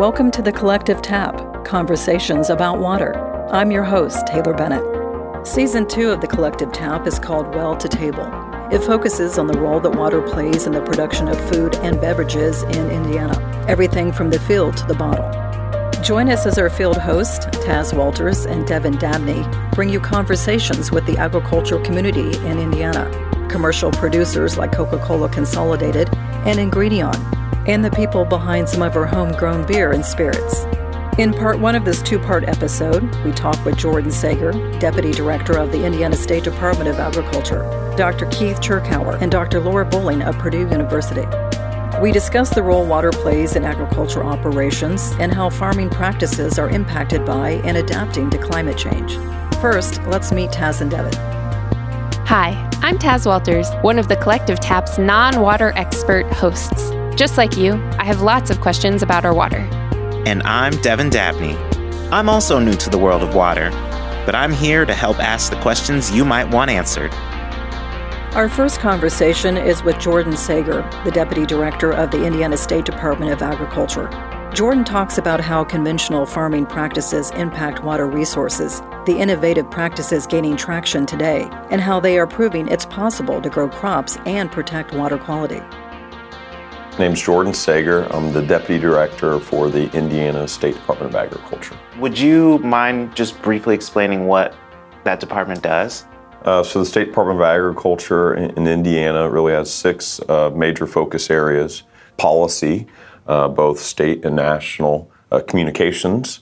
Welcome to the Collective Tap Conversations about Water. I'm your host, Taylor Bennett. Season two of the Collective Tap is called Well to Table. It focuses on the role that water plays in the production of food and beverages in Indiana, everything from the field to the bottle. Join us as our field hosts, Taz Walters and Devin Dabney, bring you conversations with the agricultural community in Indiana, commercial producers like Coca Cola Consolidated and Ingredion, and the people behind some of our homegrown beer and spirits. In part one of this two part episode, we talk with Jordan Sager, Deputy Director of the Indiana State Department of Agriculture, Dr. Keith Cherkauer, and Dr. Laura Bowling of Purdue University. We discuss the role water plays in agriculture operations and how farming practices are impacted by and adapting to climate change. First, let's meet Taz and Devin. Hi, I'm Taz Walters, one of the Collective Tap's non water expert hosts. Just like you, I have lots of questions about our water. And I'm Devin Dabney. I'm also new to the world of water, but I'm here to help ask the questions you might want answered. Our first conversation is with Jordan Sager, the Deputy Director of the Indiana State Department of Agriculture. Jordan talks about how conventional farming practices impact water resources, the innovative practices gaining traction today, and how they are proving it's possible to grow crops and protect water quality. My name's Jordan Sager. I'm the Deputy Director for the Indiana State Department of Agriculture. Would you mind just briefly explaining what that department does? Uh, so, the State Department of Agriculture in, in Indiana really has six uh, major focus areas policy, uh, both state and national, uh, communications,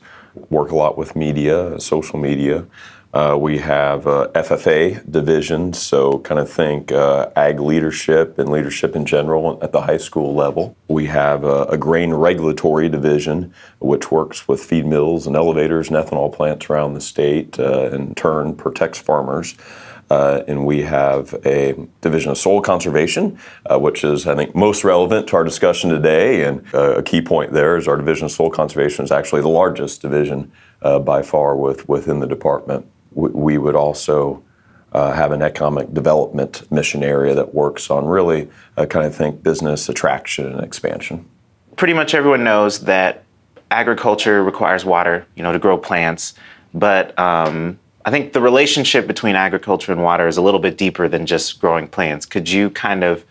work a lot with media, social media, uh, we have uh, FFA divisions, so kind of think uh, ag leadership and leadership in general at the high school level. We have a grain regulatory division, which works with feed mills and elevators and ethanol plants around the state, uh, in turn protects farmers. Uh, and we have a division of soil conservation, uh, which is, I think, most relevant to our discussion today. And uh, a key point there is our division of soil conservation is actually the largest division uh, by far with, within the department we would also uh, have an economic development mission area that works on really uh, kind of think business attraction and expansion. Pretty much everyone knows that agriculture requires water, you know, to grow plants. But um, I think the relationship between agriculture and water is a little bit deeper than just growing plants. Could you kind of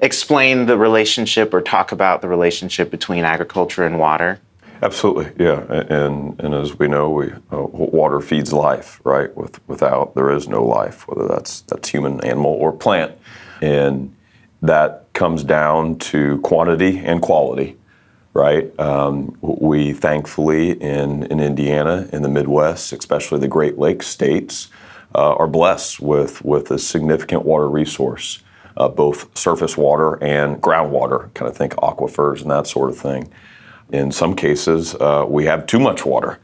explain the relationship or talk about the relationship between agriculture and water? Absolutely, yeah. And and as we know, we uh, water feeds life, right? With without there is no life, whether that's that's human, animal, or plant, and that comes down to quantity and quality, right? Um, we thankfully in in Indiana, in the Midwest, especially the Great Lakes states, uh, are blessed with with a significant water resource, uh, both surface water and groundwater. Kind of think aquifers and that sort of thing. In some cases, uh, we have too much water.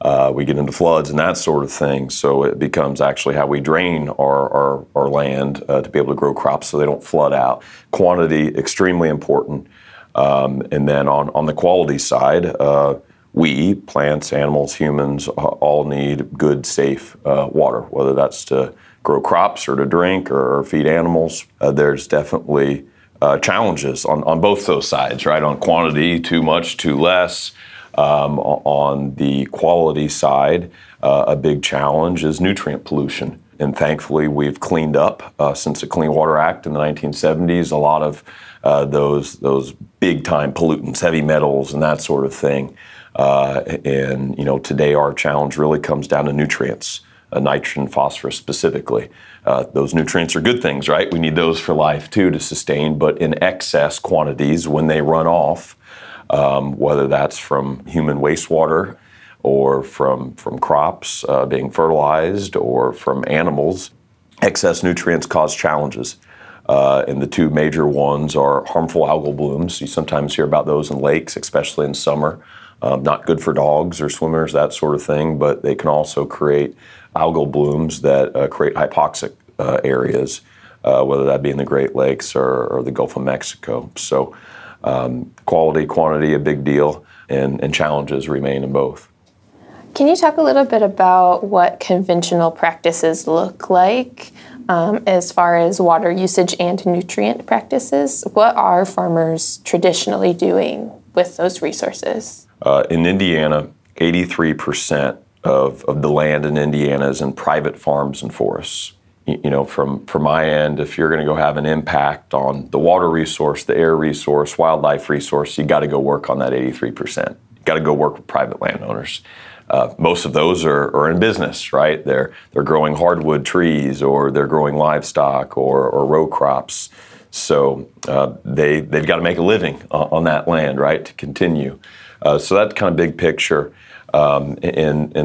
Uh, we get into floods and that sort of thing. So it becomes actually how we drain our, our, our land uh, to be able to grow crops so they don't flood out. Quantity, extremely important. Um, and then on, on the quality side, uh, we, plants, animals, humans, all need good, safe uh, water, whether that's to grow crops or to drink or, feed animals. Uh, there's definitely uh, challenges on, on both those sides, right? On quantity, too much, too less. Um, on the quality side, uh, a big challenge is nutrient pollution. And thankfully, we've cleaned up uh, since the Clean Water Act in the 1970s. A lot of uh, those those big time pollutants, heavy metals, and that sort of thing. Uh, and you know, today our challenge really comes down to nutrients, nitrogen, phosphorus specifically. Uh, those nutrients are good things, right? We need those for life too to sustain, but in excess quantities when they run off, um, whether that's from human wastewater or from, from crops uh, being fertilized or from animals, excess nutrients cause challenges. Uh, and the two major ones are harmful algal blooms. You sometimes hear about those in lakes, especially in summer. Um, not good for dogs or swimmers, that sort of thing, but they can also create algal blooms that uh, create hypoxic uh, areas, uh, whether that be in the Great Lakes or, or the Gulf of Mexico. So, um, quality, quantity, a big deal, and, and challenges remain in both. Can you talk a little bit about what conventional practices look like um, as far as water usage and nutrient practices? What are farmers traditionally doing with those resources? Uh, in Indiana, 83% of, of the land in Indiana is in private farms and forests. You, you know, from, from my end, if you're going to go have an impact on the water resource, the air resource, wildlife resource, you got to go work on that 83%. You got to go work with private landowners. Uh, most of those are, are, in business, right? They're they're growing hardwood trees, or they're growing livestock, or, or row crops. So uh, they they've got to make a living on, on that land, right, to continue. Uh, so that's kind of big picture. Um,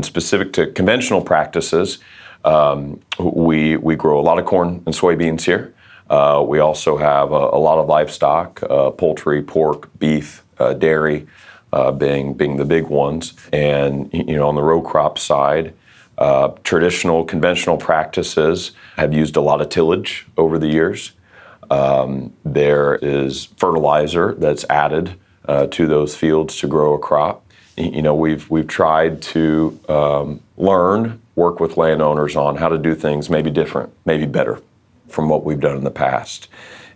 specific to conventional practices, um, we we grow a lot of corn and soybeans here. Uh, we also have a, a lot of livestock, uh, poultry, pork, beef, uh, dairy uh, being being the big ones. And you know, on the row crop side, uh, traditional conventional practices have used a lot of tillage over the years. Um, there is fertilizer that's added uh, to those fields to grow a crop. You know, we've we've tried to um, learn, work with landowners on how to do things maybe different, maybe better from what we've done in the past.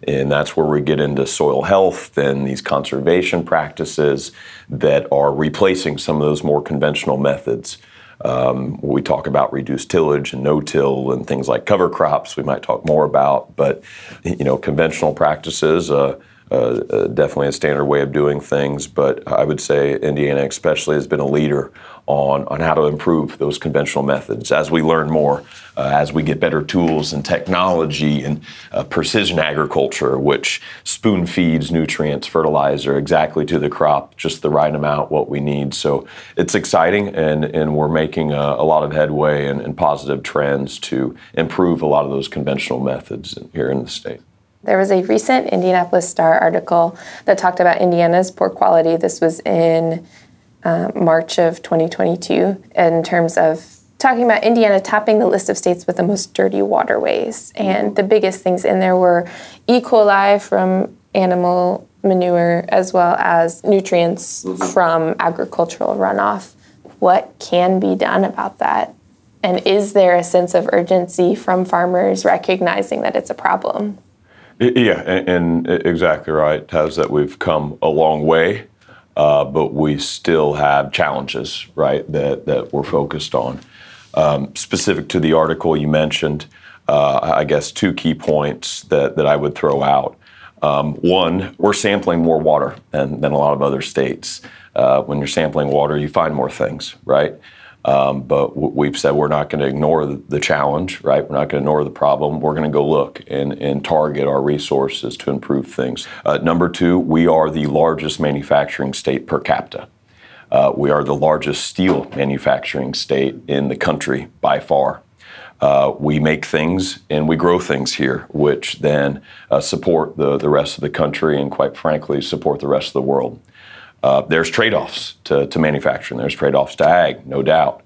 And that's where we get into soil health and these conservation practices that are replacing some of those more conventional methods. Um, we talk about reduced tillage and no-till and things like cover crops. We might talk more about, but you know, conventional practices. Uh, uh, uh, definitely a standard way of doing things, but I would say Indiana, especially, has been a leader on, on how to improve those conventional methods. As we learn more, uh, as we get better tools and technology and uh, precision agriculture, which spoon feeds nutrients, fertilizer exactly to the crop, just the right amount, what we need. So it's exciting, and, and we're making a, a lot of headway and, and positive trends to improve a lot of those conventional methods here in the state. There was a recent Indianapolis Star article that talked about Indiana's poor quality. This was in uh, March of 2022 in terms of talking about Indiana topping the list of states with the most dirty waterways. And the biggest things in there were E. coli from animal manure as well as nutrients mm-hmm. from agricultural runoff. What can be done about that? And is there a sense of urgency from farmers recognizing that it's a problem? Yeah, and, and exactly right, Taz, that we've come a long way uh, but we still have challenges, right, that, that we're focused on. Um, specific to the article you mentioned, uh, I guess two key points that, that I would throw out. Um, one, we're sampling more water than, than a lot of other states. Uh, when you're sampling water, you find more things, right? Um, but we've said we're not going to ignore the, challenge, right? We're not going to ignore the problem. We're going to go look and, and target our resources to improve things. Uh, number two, we are the largest manufacturing state per capita. Uh, we are the largest steel manufacturing state in the country by far. Uh, we make things and we grow things here, which then uh, support the, the rest of the country and, quite frankly, support the rest of the world. Uh, there's trade-offs to, to manufacturing. There's trade-offs to ag, no doubt,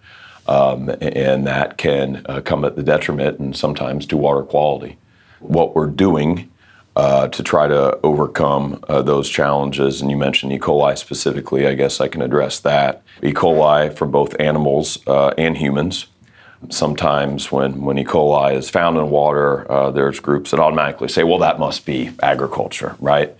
um, and that can uh, come at the detriment and sometimes to water quality. What we're doing uh, to try to overcome uh, those challenges, and you mentioned E. coli specifically, I guess I can address that. E. coli for both animals uh, and humans. Sometimes when, when E. coli is found in water, uh, there's groups that automatically say, well, that must be agriculture, right?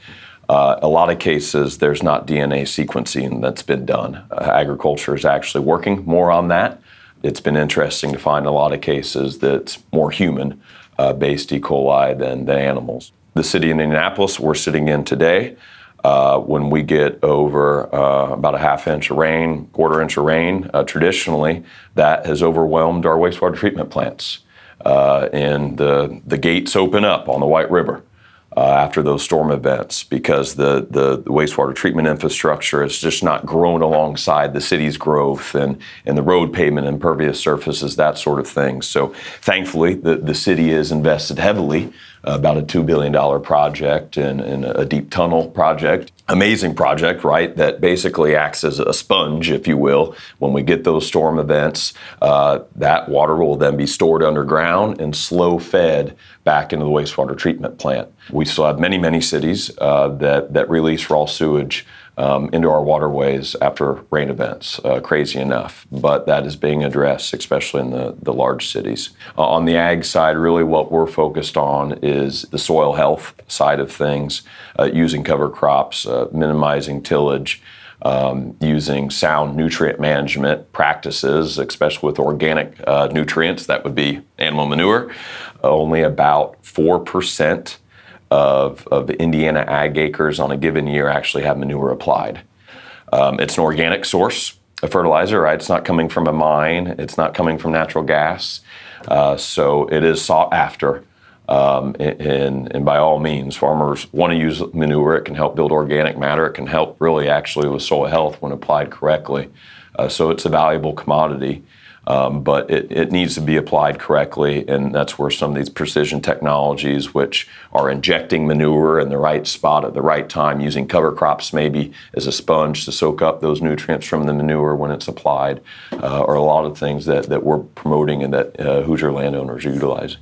Uh, a lot of cases, there's not DNA sequencing that's been done. Uh, agriculture is actually working more on that. It's been interesting to find a lot of cases that's more human uh, based E. coli than, than animals. The city in Indianapolis we're sitting in today, uh, when we get over uh, about a half inch of rain, quarter inch of rain, uh, traditionally that has overwhelmed our wastewater treatment plants. and the, the gates open up on the White River uh, after those storm events because the, the, the, wastewater treatment infrastructure has just not grown alongside the city's growth and, and the road pavement, impervious surfaces, that sort of thing. So thankfully, the, the city has invested heavily about a $2 billion project and, and, a deep tunnel project. Amazing project, right? That basically acts as a sponge, if you will. When we get those storm events, uh, that water will then be stored underground and slow fed back into the wastewater treatment plant. We still have many, many cities uh, that, that release raw sewage um, into our waterways after rain events, uh, crazy enough. But that is being addressed, especially in the, the large cities. Uh, on the ag side, really what we're focused on is the soil health side of things, uh, using cover crops, uh, minimizing tillage. um, using sound nutrient management practices, especially with organic uh, nutrients, that would be animal manure. Only about 4% of, of Indiana ag acres on a given year actually have manure applied. Um, it's an organic source of fertilizer, right? It's not coming from a mine, it's not coming from natural gas. Uh, so it is sought after. Um, and, and, by all means, farmers want to use manure. It can help build organic matter. It can help really actually with soil health when applied correctly. Uh, so it's a valuable commodity. Um, but it, it, needs to be applied correctly, and that's where some of these precision technologies, which are injecting manure in the right spot at the right time, using cover crops maybe as a sponge to soak up those nutrients from the manure when it's applied, uh, are a lot of things that, that we're promoting and that uh, Hoosier landowners are utilizing.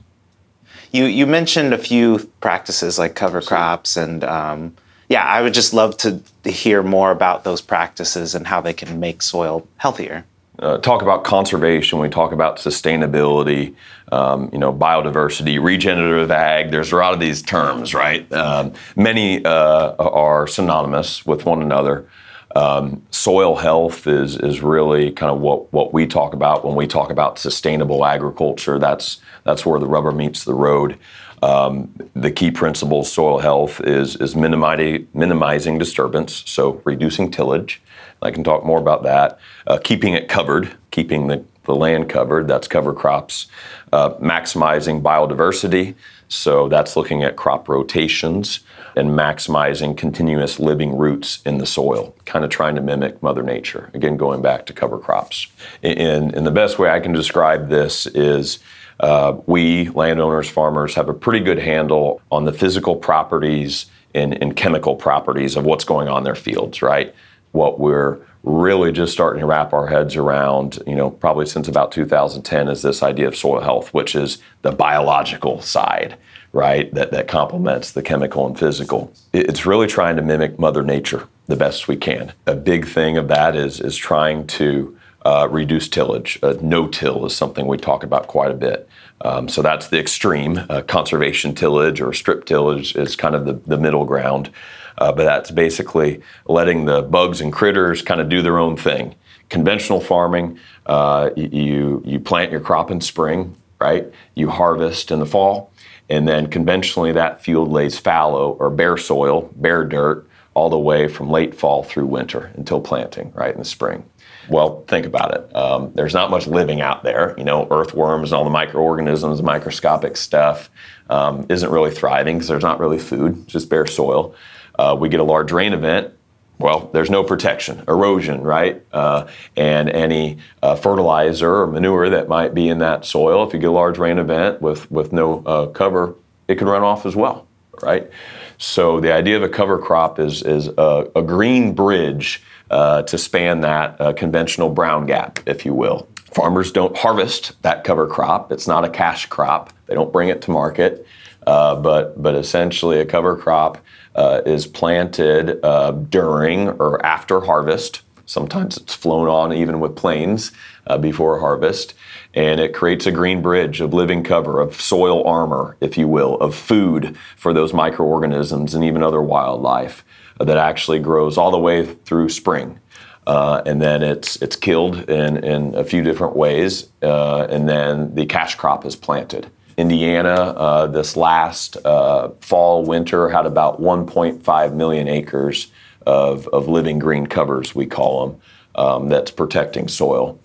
You, you mentioned a few practices like cover crops and um, yeah, I would just love to hear more about those practices and how they can make soil healthier uh, talk about conservation, we talk about sustainability, um, you know, biodiversity, regenerative ag. There's a lot of these terms, right? Um, many uh, are synonymous with one another. Um, soil health is is really kind of what what we talk about when we talk about sustainable agriculture. That's that's where the rubber meets the road. Um, the key principle soil health is is minimizing minimizing disturbance, so reducing tillage. I can talk more about that. Uh, keeping it covered, keeping the, the land covered, that's cover crops. Uh, maximizing biodiversity, so that's looking at crop rotations and maximizing continuous living roots in the soil, kind of trying to mimic Mother Nature. Again, going back to cover crops. And, and the best way I can describe this is uh, we, landowners, farmers, have a pretty good handle on the physical properties and, and chemical properties of what's going on in their fields, right? What we're really just starting to wrap our heads around, you know, probably since about 2010 is this idea of soil health, which is the biological side, right? That, that complements the chemical and physical. It's really trying to mimic Mother Nature the best we can. A big thing of that is, is trying to uh, reduce tillage. Uh, no till is something we talk about quite a bit. Um, so that's the extreme. Uh, conservation tillage or strip tillage is kind of the, the middle ground. Uh, but that's basically letting the bugs and critters kind of do their own thing. Conventional farming, uh, you you plant your crop in spring, right? You harvest in the fall, and then conventionally that field lays fallow or bare soil, bare dirt, all the way from late fall through winter until planting, right in the spring. Well, think about it. Um, there's not much living out there. You know, earthworms and all the microorganisms, microscopic stuff um, isn't really thriving because there's not really food, just bare soil uh, we get a large rain event, well, there's no protection, erosion, right? Uh, and any uh, fertilizer or manure that might be in that soil, if you get a large rain event with, with no uh, cover, it can run off as well, right? So the idea of a cover crop is, is a, a green bridge uh, to span that uh, conventional brown gap, if you will. Farmers don't harvest that cover crop. It's not a cash crop. They don't bring it to market. Uh, but, but essentially, a cover crop uh, is planted uh, during or after harvest. Sometimes it's flown on even with planes uh, before harvest. And it creates a green bridge of living cover, of soil armor, if you will, of food for those microorganisms and even other wildlife that actually grows all the way through spring. Uh, and then it's it's killed in, in a few different ways, uh, and then the cash crop is planted. Indiana uh, this last uh, fall, winter had about 1.5 million acres of, of living green covers, we call them, um, that's protecting soil.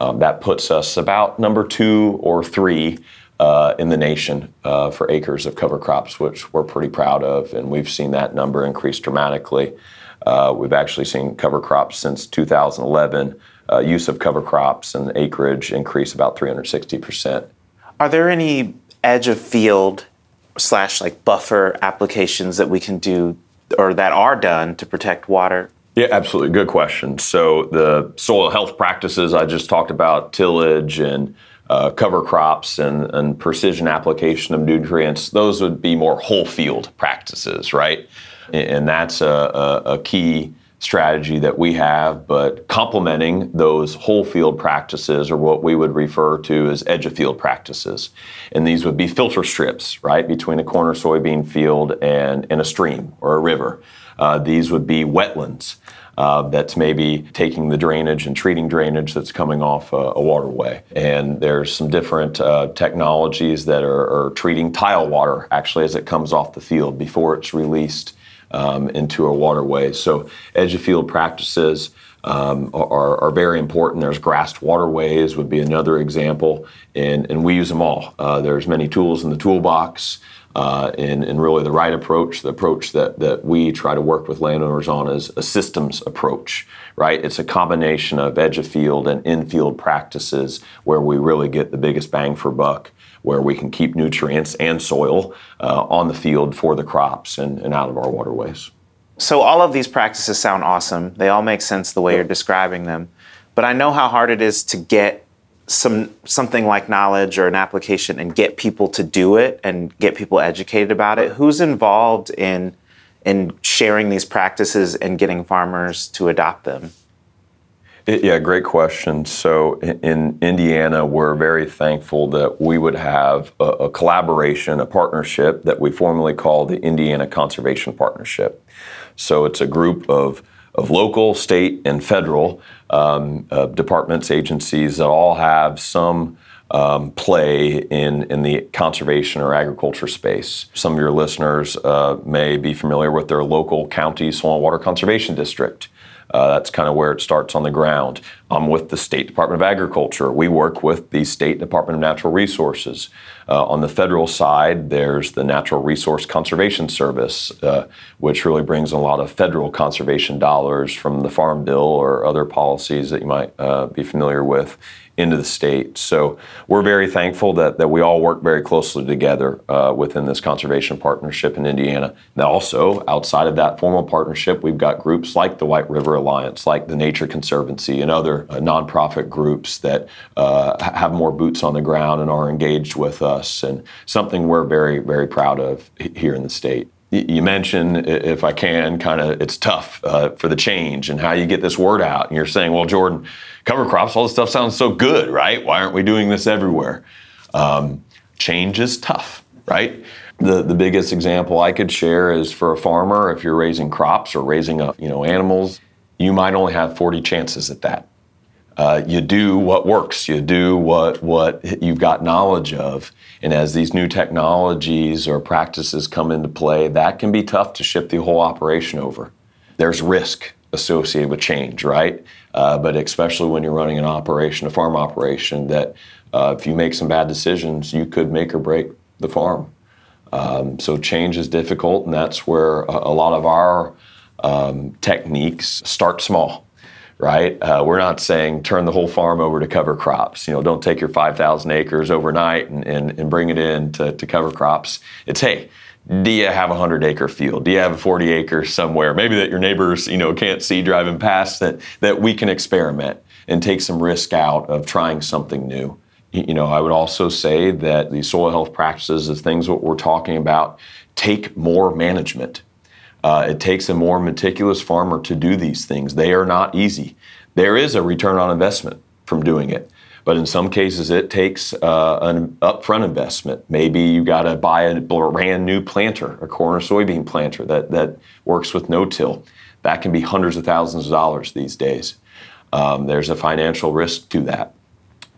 Um, that puts us about number two or three uh, in the nation uh, for acres of cover crops, which we're pretty proud of, and we've seen that number increase dramatically. Uh, we've actually seen cover crops since 2011. Uh, use of cover crops and acreage increase about 360 percent are there any edge of field slash like buffer applications that we can do or that are done to protect water? Yeah, absolutely. Good question. So the soil health practices I just talked about, tillage and uh, cover crops and, and precision application of nutrients, those would be more whole field practices, right? And that's a, a, a key strategy that we have, but complementing those whole field practices or what we would refer to as edge of field practices. And these would be filter strips, right, between a corner soybean field and, and a stream or a river. Uh, these would be wetlands. uh, that's maybe taking the drainage and treating drainage that's coming off a, a waterway. And there's some different uh, technologies that are, are, treating tile water actually as it comes off the field before it's released um, into a waterway. So edge of field practices. Um, are, are, very important. There's grassed waterways would be another example, and, and we use them all. Uh, there's many tools in the toolbox uh, and, and, really the right approach, the approach that, that we try to work with landowners on is a systems approach, right? It's a combination of edge of field and in-field practices where we really get the biggest bang for buck, where we can keep nutrients and soil uh, on the field for the crops and, and out of our waterways. So all of these practices sound awesome. They all make sense the way you're describing them. But I know how hard it is to get some something like knowledge or an application and get people to do it and get people educated about it who's involved in in sharing these practices and getting farmers to adopt them yeah great question so in indiana we're very thankful that we would have a, a collaboration a partnership that we formally call the indiana conservation partnership so it's a group of of local, state, and federal um, uh, departments, agencies that all have some um, play in, in the conservation or agriculture space. Some of your listeners uh, may be familiar with their local county soil and water conservation district. Uh, that's kind of where it starts on the ground. I'm with the State Department of Agriculture. We work with the State Department of Natural Resources. Uh, on the federal side, there's the Natural Resource Conservation Service, uh, which really brings a lot of federal conservation dollars from the Farm Bill or other policies that you might uh, be familiar with into the state. So we're very thankful that, that we all work very closely together uh, within this conservation partnership in Indiana. Now, also outside of that formal partnership, we've got groups like the White River Alliance, like the Nature Conservancy, and other uh, nonprofit groups that uh, have more boots on the ground and are engaged with us, and something we're very, very proud of here in the state you mentioned, if I can, kind of it's tough uh, for the change and how you get this word out. And you're saying, well, Jordan, cover crops, all this stuff sounds so good, right? Why aren't we doing this everywhere? Um, change is tough, right? The, the biggest example I could share is for a farmer, if you're raising crops or raising up, you know, animals, you might only have 40 chances at that. Uh, you do what works. You do what what you've got knowledge of. And as these new technologies or practices come into play, that can be tough to ship the whole operation over. There's risk associated with change, right? Uh, but especially when you're running an operation, a farm operation, that uh, if you make some bad decisions, you could make or break the farm. Um, so change is difficult, and that's where a, a lot of our um, techniques start small right? Uh, we're not saying turn the whole farm over to cover crops. You know, don't take your 5,000 acres overnight and, and, and bring it in to, to cover crops. It's, hey, do you have a 100 acre field? Do you have a 40 acres somewhere? Maybe that your neighbors, you know, can't see driving past that, that we can experiment and take some risk out of trying something new. You know, I would also say that the soil health practices, the things what we're talking about, take more management uh, it takes a more meticulous farmer to do these things. They are not easy. There is a return on investment from doing it. But in some cases, it takes uh, an upfront investment. Maybe you got to buy a brand new planter, a corn or soybean planter that, that works with no till. That can be hundreds of thousands of dollars these days. Um, there's a financial risk to that.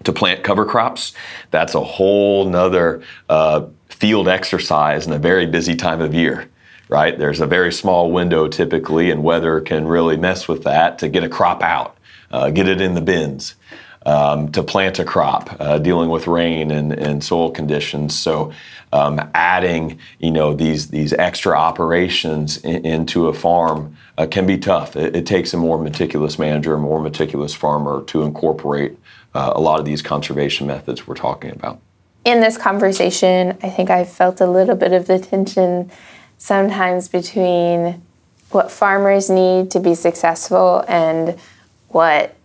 To plant cover crops, that's a whole nother uh, field exercise in a very busy time of year right? There's a very small window typically, and weather can really mess with that to get a crop out, uh, get it in the bins. Um, to plant a crop, uh, dealing with rain and, and soil conditions. So, um, adding you know these these extra operations in, into a farm uh, can be tough. It, it, takes a more meticulous manager, a more meticulous farmer to incorporate uh, a lot of these conservation methods we're talking about. In this conversation, I think I felt a little bit of the tension sometimes between what farmers need to be successful and what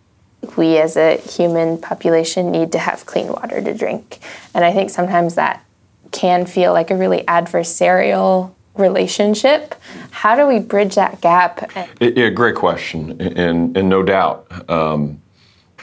we as a human population need to have clean water to drink. And I think sometimes that can feel like a really adversarial relationship. How do we bridge that gap? Yeah, great question, and and no doubt um,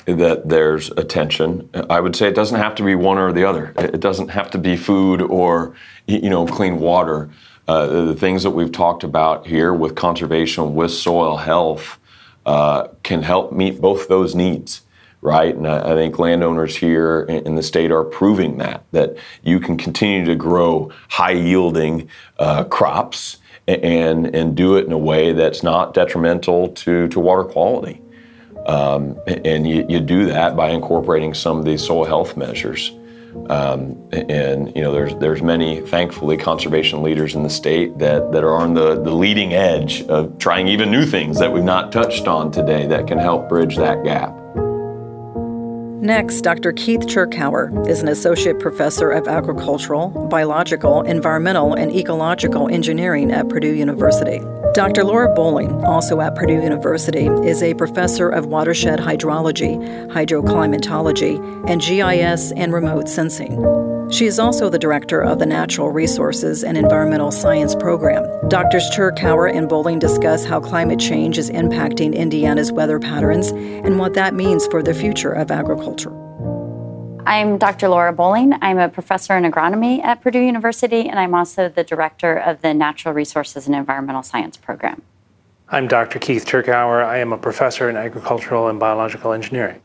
that there's a tension. I would say it doesn't have to be one or the other. It doesn't have to be food or you know clean water. Uh, the things that we've talked about here with conservation, with soil health, uh, can help meet both those needs right? And I, I, think landowners here in, in, the state are proving that that you can continue to grow high yielding uh, crops and and do it in a way that's not detrimental to to water quality. Um, and you, you do that by incorporating some of these soil health measures. Um, and you know, there's there's many, thankfully, conservation leaders in the state that that are on the, the leading edge of trying even new things that we've not touched on today that can help bridge that gap. Next, Dr. Keith Cherkauer is an associate professor of agricultural, biological, environmental, and ecological engineering at Purdue University. Dr. Laura Bowling, also at Purdue University, is a professor of watershed hydrology, hydroclimatology, and GIS and remote sensing. She is also the director of the Natural Resources and Environmental Science Program. Drs. Cherkauer and Bowling discuss how climate change is impacting Indiana's weather patterns and what that means for the future of agriculture. I'm Dr. Laura Bowling. I'm a professor in agronomy at Purdue University, and I'm also the director of the Natural Resources and Environmental Science Program. I'm Dr. Keith Cherkauer. I am a professor in agricultural and biological engineering.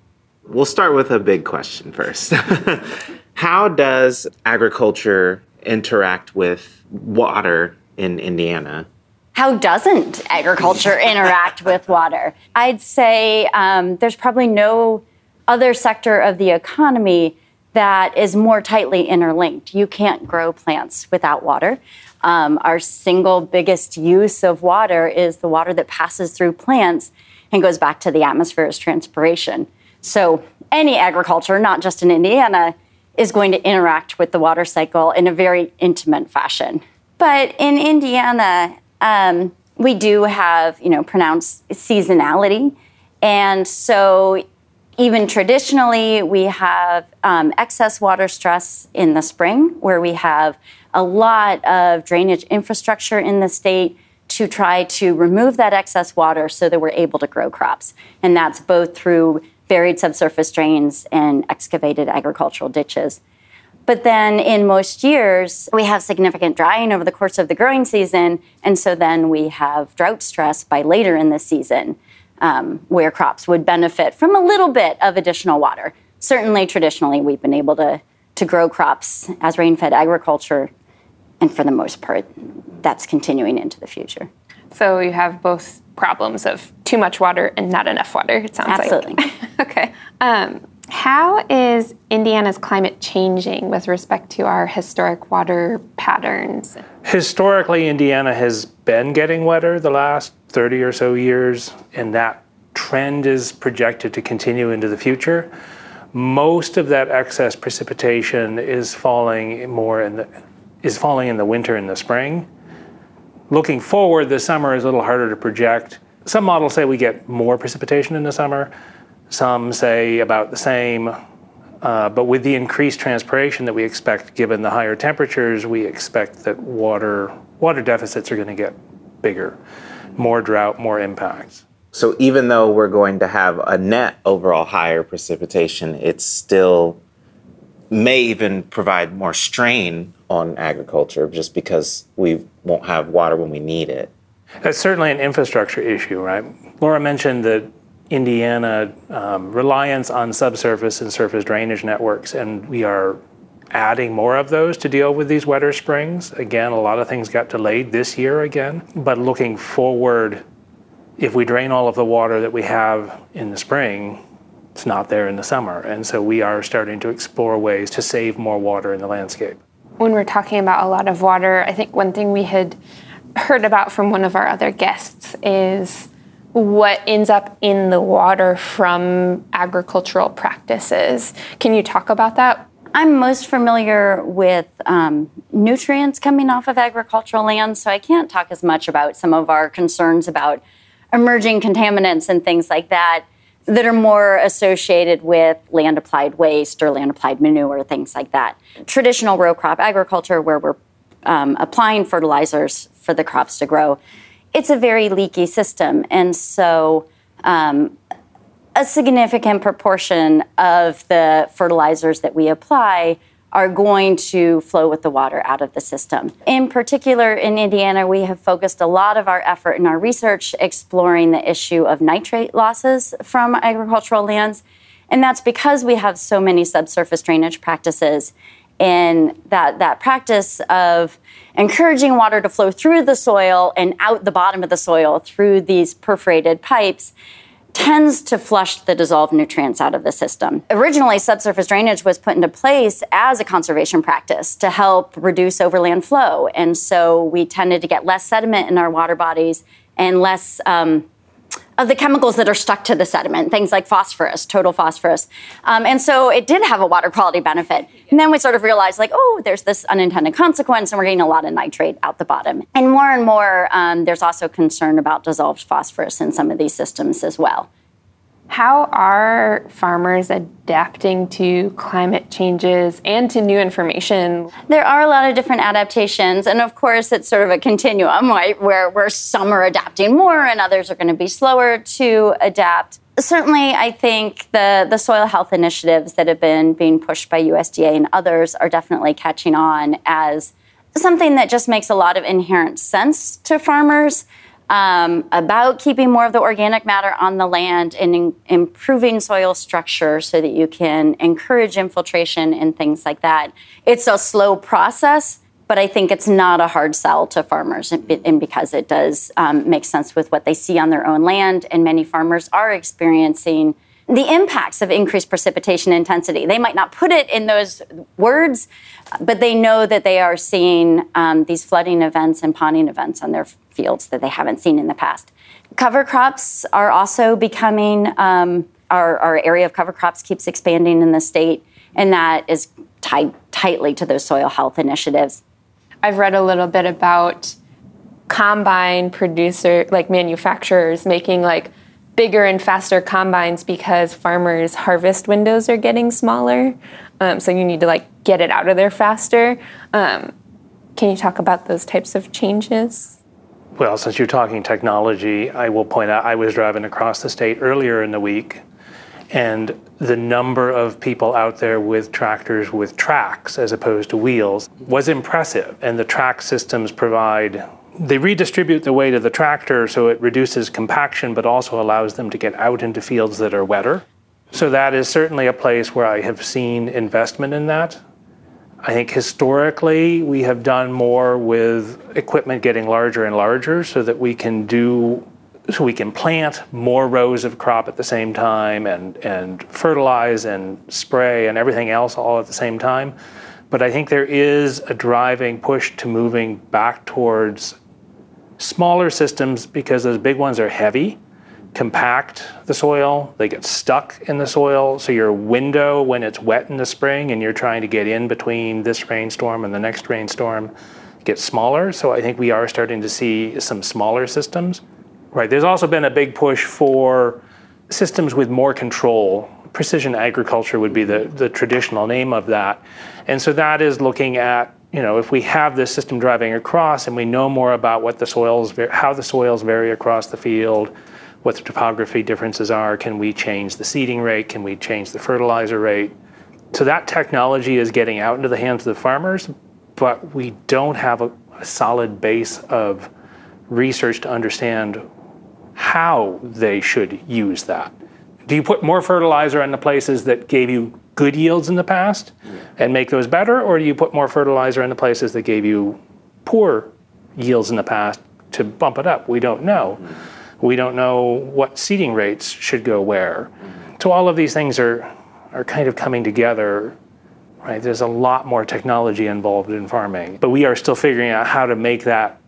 We'll start with a big question first. How does agriculture interact with water in Indiana? How doesn't agriculture interact with water? I'd say um, there's probably no other sector of the economy that is more tightly interlinked. You can't grow plants without water. Um, our single biggest use of water is the water that passes through plants and goes back to the atmosphere as transpiration. So, any agriculture, not just in Indiana, is going to interact with the water cycle in a very intimate fashion. But in Indiana, um, we do have, you know, pronounced seasonality. And so even traditionally, we have um, excess water stress in the spring, where we have a lot of drainage infrastructure in the state to try to remove that excess water so that we're able to grow crops. And that's both through buried subsurface drains and excavated agricultural ditches. But then in most years, we have significant drying over the course of the growing season. And so then we have drought stress by later in the season, um, where crops would benefit from a little bit of additional water. Certainly, traditionally, we've been able to, to grow crops as rain fed agriculture. And for the most part, that's continuing into the future. So you have both problems of too much water and not enough water, it sounds Absolutely. like. okay. Um, how is Indiana's climate changing with respect to our historic water patterns? Historically, Indiana has been getting wetter the last 30 or so years, and that trend is projected to continue into the future. Most of that excess precipitation is falling more in the is falling in the winter and the spring. Looking forward, the summer is a little harder to project. Some models say we get more precipitation in the summer. Some say about the same. Uh, but with the increased transpiration that we expect, given the higher temperatures, we expect that water water deficits are going to get bigger, more drought, more impacts. So even though we're going to have a net overall higher precipitation, it still may even provide more strain on agriculture just because we won't have water when we need it. That's certainly an infrastructure issue, right? Laura mentioned that Indiana um, reliance on subsurface and surface drainage networks, and we are adding more of those to deal with these wetter springs. Again, a lot of things got delayed this year again, but looking forward, if we drain all of the water that we have in the spring, it's not there in the summer. And so we are starting to explore ways to save more water in the landscape. When we're talking about a lot of water, I think one thing we had heard about from one of our other guests is what ends up in the water from agricultural practices. Can you talk about that? I'm most familiar with um, nutrients coming off of agricultural land, so I can't talk as much about some of our concerns about emerging contaminants and things like that that are more associated with land applied waste or land applied manure, things like that. Traditional row crop agriculture, where we're um, applying fertilizers for the crops to grow, it's a very leaky system. And so, um, a significant proportion of the fertilizers that we apply are going to flow with the water out of the system. In particular, in Indiana, we have focused a lot of our effort in our research exploring the issue of nitrate losses from agricultural lands. And that's because we have so many subsurface drainage practices. And that, that practice of encouraging water to flow through the soil and out the bottom of the soil through these perforated pipes tends to flush the dissolved nutrients out of the system. Originally, subsurface drainage was put into place as a conservation practice to help reduce overland flow. And so we tended to get less sediment in our water bodies and less um, of the chemicals that are stuck to the sediment, things like phosphorus, total phosphorus. Um, and so it did have a water quality benefit. And then we sort of realized, like, oh, there's this unintended consequence, and we're getting a lot of nitrate out the bottom. And more and more, um, there's also concern about dissolved phosphorus in some of these systems as well. How are farmers adapting to climate changes and to new information? There are a lot of different adaptations, and of course, it's sort of a continuum, right? Where, where some are adapting more and others are going to be slower to adapt. Certainly, I think the, the soil health initiatives that have been being pushed by USDA and others are definitely catching on as something that just makes a lot of inherent sense to farmers um, about keeping more of the organic matter on the land and in, improving soil structure so that you can encourage infiltration and things like that. It's a slow process, but I think it's not a hard sell to farmers, and because it does um, make sense with what they see on their own land, and many farmers are experiencing the impacts of increased precipitation intensity. They might not put it in those words, but they know that they are seeing um, these flooding events and ponding events on their fields that they haven't seen in the past. Cover crops are also becoming, um, our, our area of cover crops keeps expanding in the state, and that is tied tightly to those soil health initiatives. I've read a little bit about combine producer, like manufacturers making like bigger and faster combines because farmers' harvest windows are getting smaller. Um, so you need to like get it out of there faster. Um, can you talk about those types of changes? Well, since you're talking technology, I will point out I was driving across the state earlier in the week, and the number of people out there with tractors with tracks as opposed to wheels was impressive. And the track systems provide they redistribute the weight of the tractor so it reduces compaction but also allows them to get out into fields that are wetter. So that is certainly a place where I have seen investment in that. I think historically we have done more with equipment getting larger and larger so that we can do so we can plant more rows of crop at the same time and, and fertilize and spray and everything else all at the same time. But I think there is a driving push to moving back towards smaller systems because those big ones are heavy, compact the soil, they get stuck in the soil. So your window when it's wet in the spring and you're trying to get in between this rainstorm and the next rainstorm gets smaller. So I think we are starting to see some smaller systems. Right. There's also been a big push for systems with more control. Precision agriculture would be the, the traditional name of that. And so that is looking at you know, if we have this system driving across and we know more about what the soils, how the soils vary across the field, what the topography differences are, can we change the seeding rate? Can we change the fertilizer rate? So that technology is getting out into the hands of the farmers, but we don't have a, a solid base of research to understand how they should use that. Do you put more fertilizer in the places that gave you good yields in the past and make those better, or do you put more fertilizer in the places that gave you poor yields in the past to bump it up? We don't know. We don't know what seeding rates should go where. So all of these things are are kind of coming together. Right? There's a lot more technology involved in farming, but we are still figuring out how to make that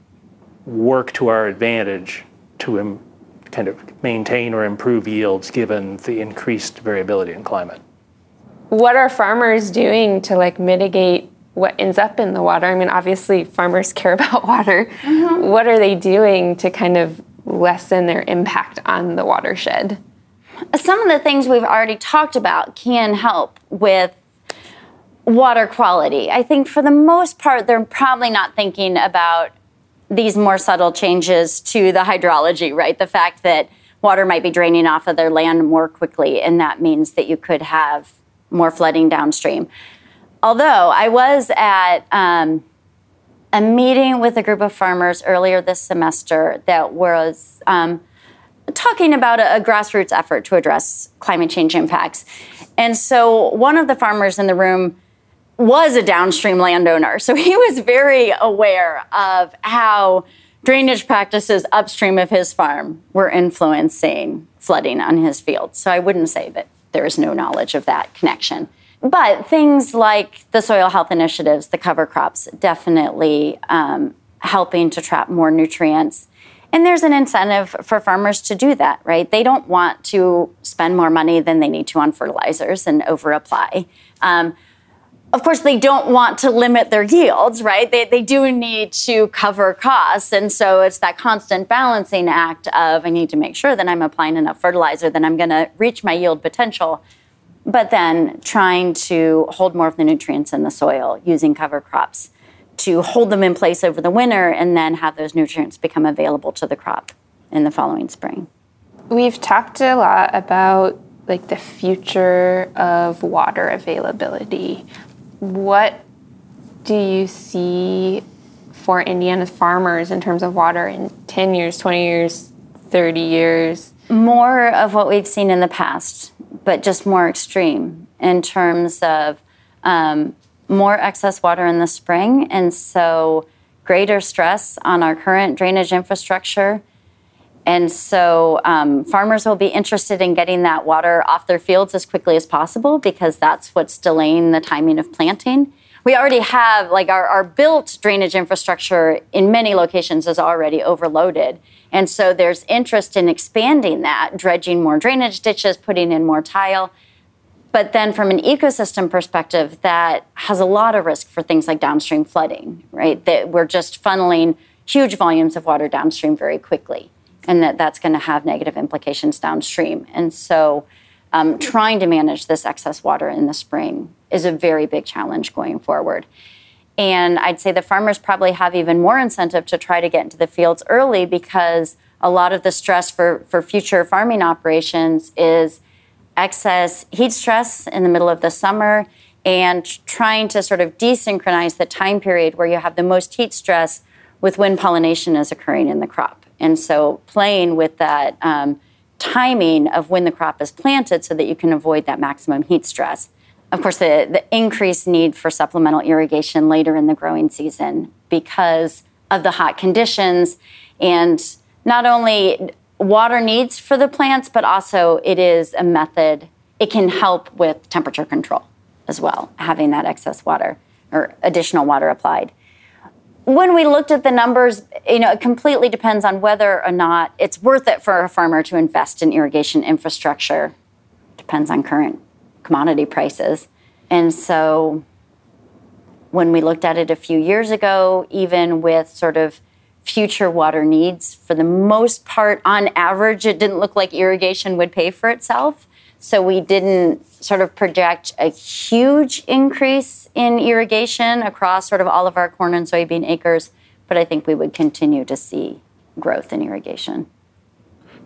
work to our advantage to Im- kind of maintain or improve yields given the increased variability in climate what are farmers doing to like mitigate what ends up in the water? I mean, obviously farmers care about water. Mm-hmm. What are they doing to kind of lessen their impact on the watershed? Some of the things we've already talked about can help with water quality. I think for the most part, they're probably not thinking about these more subtle changes to the hydrology, right? The fact that water might be draining off of their land more quickly, and that means that you could have more flooding downstream. Although I was at um, a meeting with a group of farmers earlier this semester that was um, talking about a, a, grassroots effort to address climate change impacts. And so one of the farmers in the room was a downstream landowner. So he was very aware of how drainage practices upstream of his farm were influencing flooding on his field. So I wouldn't say that there is no knowledge of that connection. But things like the soil health initiatives, the cover crops, definitely um, helping to trap more nutrients. And there's an incentive for farmers to do that, right? They don't want to spend more money than they need to on fertilizers and over apply. Um, of course, they don't want to limit their yields, right? They, they do need to cover costs. And so it's that constant balancing act of I need to make sure that I'm applying enough fertilizer, that I'm going to reach my yield potential but then trying to hold more of the nutrients in the soil using cover crops to hold them in place over the winter and then have those nutrients become available to the crop in the following spring. We've talked a lot about like the future of water availability. What do you see for Indiana's farmers in terms of water in 10 years, 20 years, 30 years? More of what we've seen in the past but just more extreme in terms of um, more excess water in the spring, and so greater stress on our current drainage infrastructure. And so um, farmers will be interested in getting that water off their fields as quickly as possible because that's what's delaying the timing of planting. We already have, like, our, our built drainage infrastructure in many locations is already overloaded. And so there's interest in expanding that, dredging more drainage ditches, putting in more tile. But then from an ecosystem perspective, that has a lot of risk for things like downstream flooding, right? That we're just funneling huge volumes of water downstream very quickly, and that that's going to have negative implications downstream. And so um, trying to manage this excess water in the spring is a very big challenge going forward. And I'd say the farmers probably have even more incentive to try to get into the fields early because a lot of the stress for, for future farming operations is excess heat stress in the middle of the summer and trying to sort of desynchronize the time period where you have the most heat stress with when pollination is occurring in the crop. And so playing with that um, timing of when the crop is planted so that you can avoid that maximum heat stress of course, the, the increased need for supplemental irrigation later in the growing season because of the hot conditions and not only water needs for the plants, but also it is a method, it can help with temperature control as well, having that excess water or additional water applied. When we looked at the numbers, you know, it completely depends on whether or not it's worth it for a farmer to invest in irrigation infrastructure. Depends on current commodity prices. And so when we looked at it a few years ago, even with sort of future water needs, for the most part, on average, it didn't look like irrigation would pay for itself. So we didn't sort of project a huge increase in irrigation across sort of all of our corn and soybean acres, but I think we would continue to see growth in irrigation.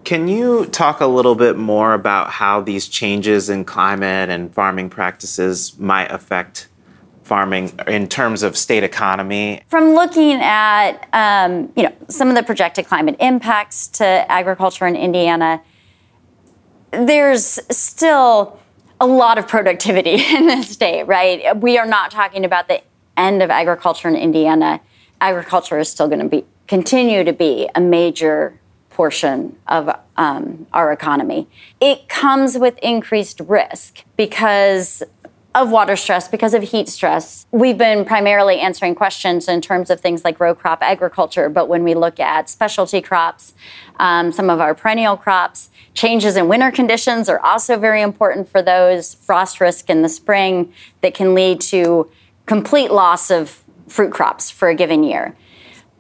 Can you talk a little bit more about how these changes in climate and farming practices might affect farming in terms of state economy? From looking at um, you know some of the projected climate impacts to agriculture in Indiana, there's still a lot of productivity in the state, right? We are not talking about the end of agriculture in Indiana. Agriculture is still going to be continue to be a major portion of um, our economy. It comes with increased risk because of water stress, because of heat stress. We've been primarily answering questions in terms of things like row crop agriculture, but when we look at specialty crops, um, some of our perennial crops, changes in winter conditions are also very important for those. Frost risk in the spring that can lead to complete loss of fruit crops for a given year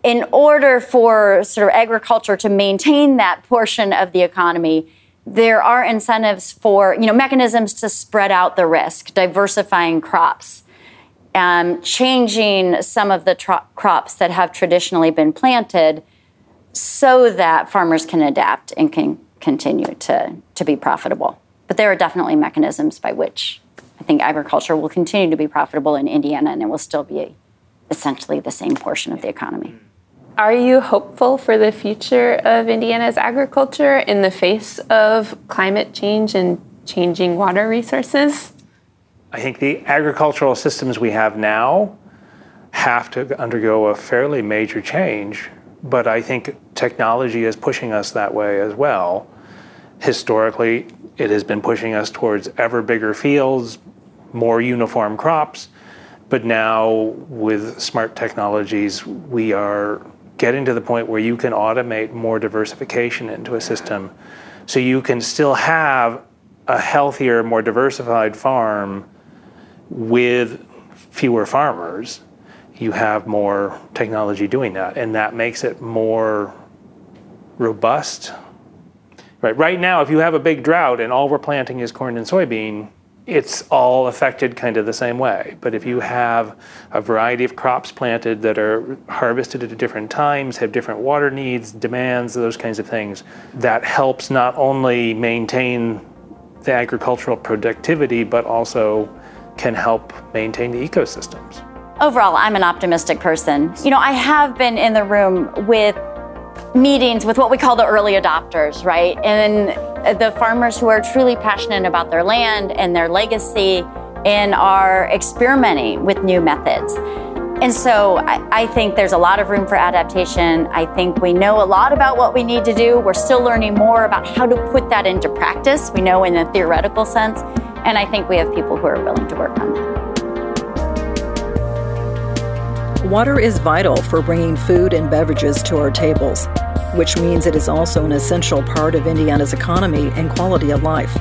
in order for sort of agriculture to maintain that portion of the economy, there are incentives for, you know, mechanisms to spread out the risk, diversifying crops, um, changing some of the tro- crops that have traditionally been planted so that farmers can adapt and can continue to, to be profitable. But there are definitely mechanisms by which I think agriculture will continue to be profitable in Indiana and it will still be essentially the same portion of the economy. Are you hopeful for the future of Indiana's agriculture in the face of climate change and changing water resources? I think the agricultural systems we have now have to undergo a fairly major change, but I think technology is pushing us that way as well. Historically, it has been pushing us towards ever bigger fields, more uniform crops, but now with smart technologies, we are getting to the point where you can automate more diversification into a system. So you can still have a healthier, more diversified farm with fewer farmers. You have more technology doing that, and that makes it more robust. Right, right now, if you have a big drought and all we're planting is corn and soybean, it's all affected kind of the same way. But if you have a variety of crops planted that are harvested at different times, have different water needs, demands, those kinds of things, that helps not only maintain the agricultural productivity, but also can help maintain the ecosystems. Overall, I'm an optimistic person. You know, I have been in the room with meetings with what we call the early adopters, right? And the farmers who are truly passionate about their land and their legacy and are experimenting with new methods. And so I, think there's a lot of room for adaptation. I think we know a lot about what we need to do. We're still learning more about how to put that into practice. We know in a theoretical sense. And I think we have people who are willing to work on that. Water is vital for bringing food and beverages to our tables, which means it is also an essential part of Indiana's economy and quality of life.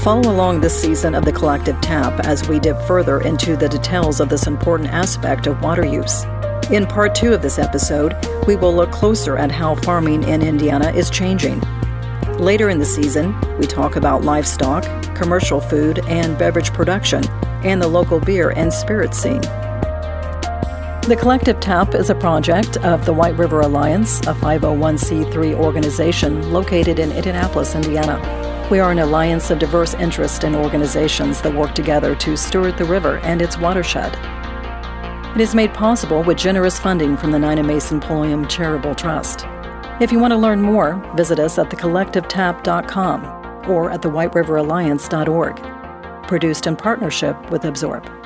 Follow along this season of The Collective Tap as we dip further into the details of this important aspect of water use. In part two of this episode, we will look closer at how farming in Indiana is changing. Later in the season, we talk about livestock, commercial food and beverage production, and the local beer and spirit scene. The Collective Tap is a project of the White River Alliance, a 501c3 organization located in Indianapolis, Indiana. We are an alliance of diverse interests and organizations that work together to steward the river and its watershed. It is made possible with generous funding from the Nina Mason Pulliam Charitable Trust. If you want to learn more, visit us at thecollectivetap.com or at thewhiteriveraLliance.org. Produced in partnership with Absorb.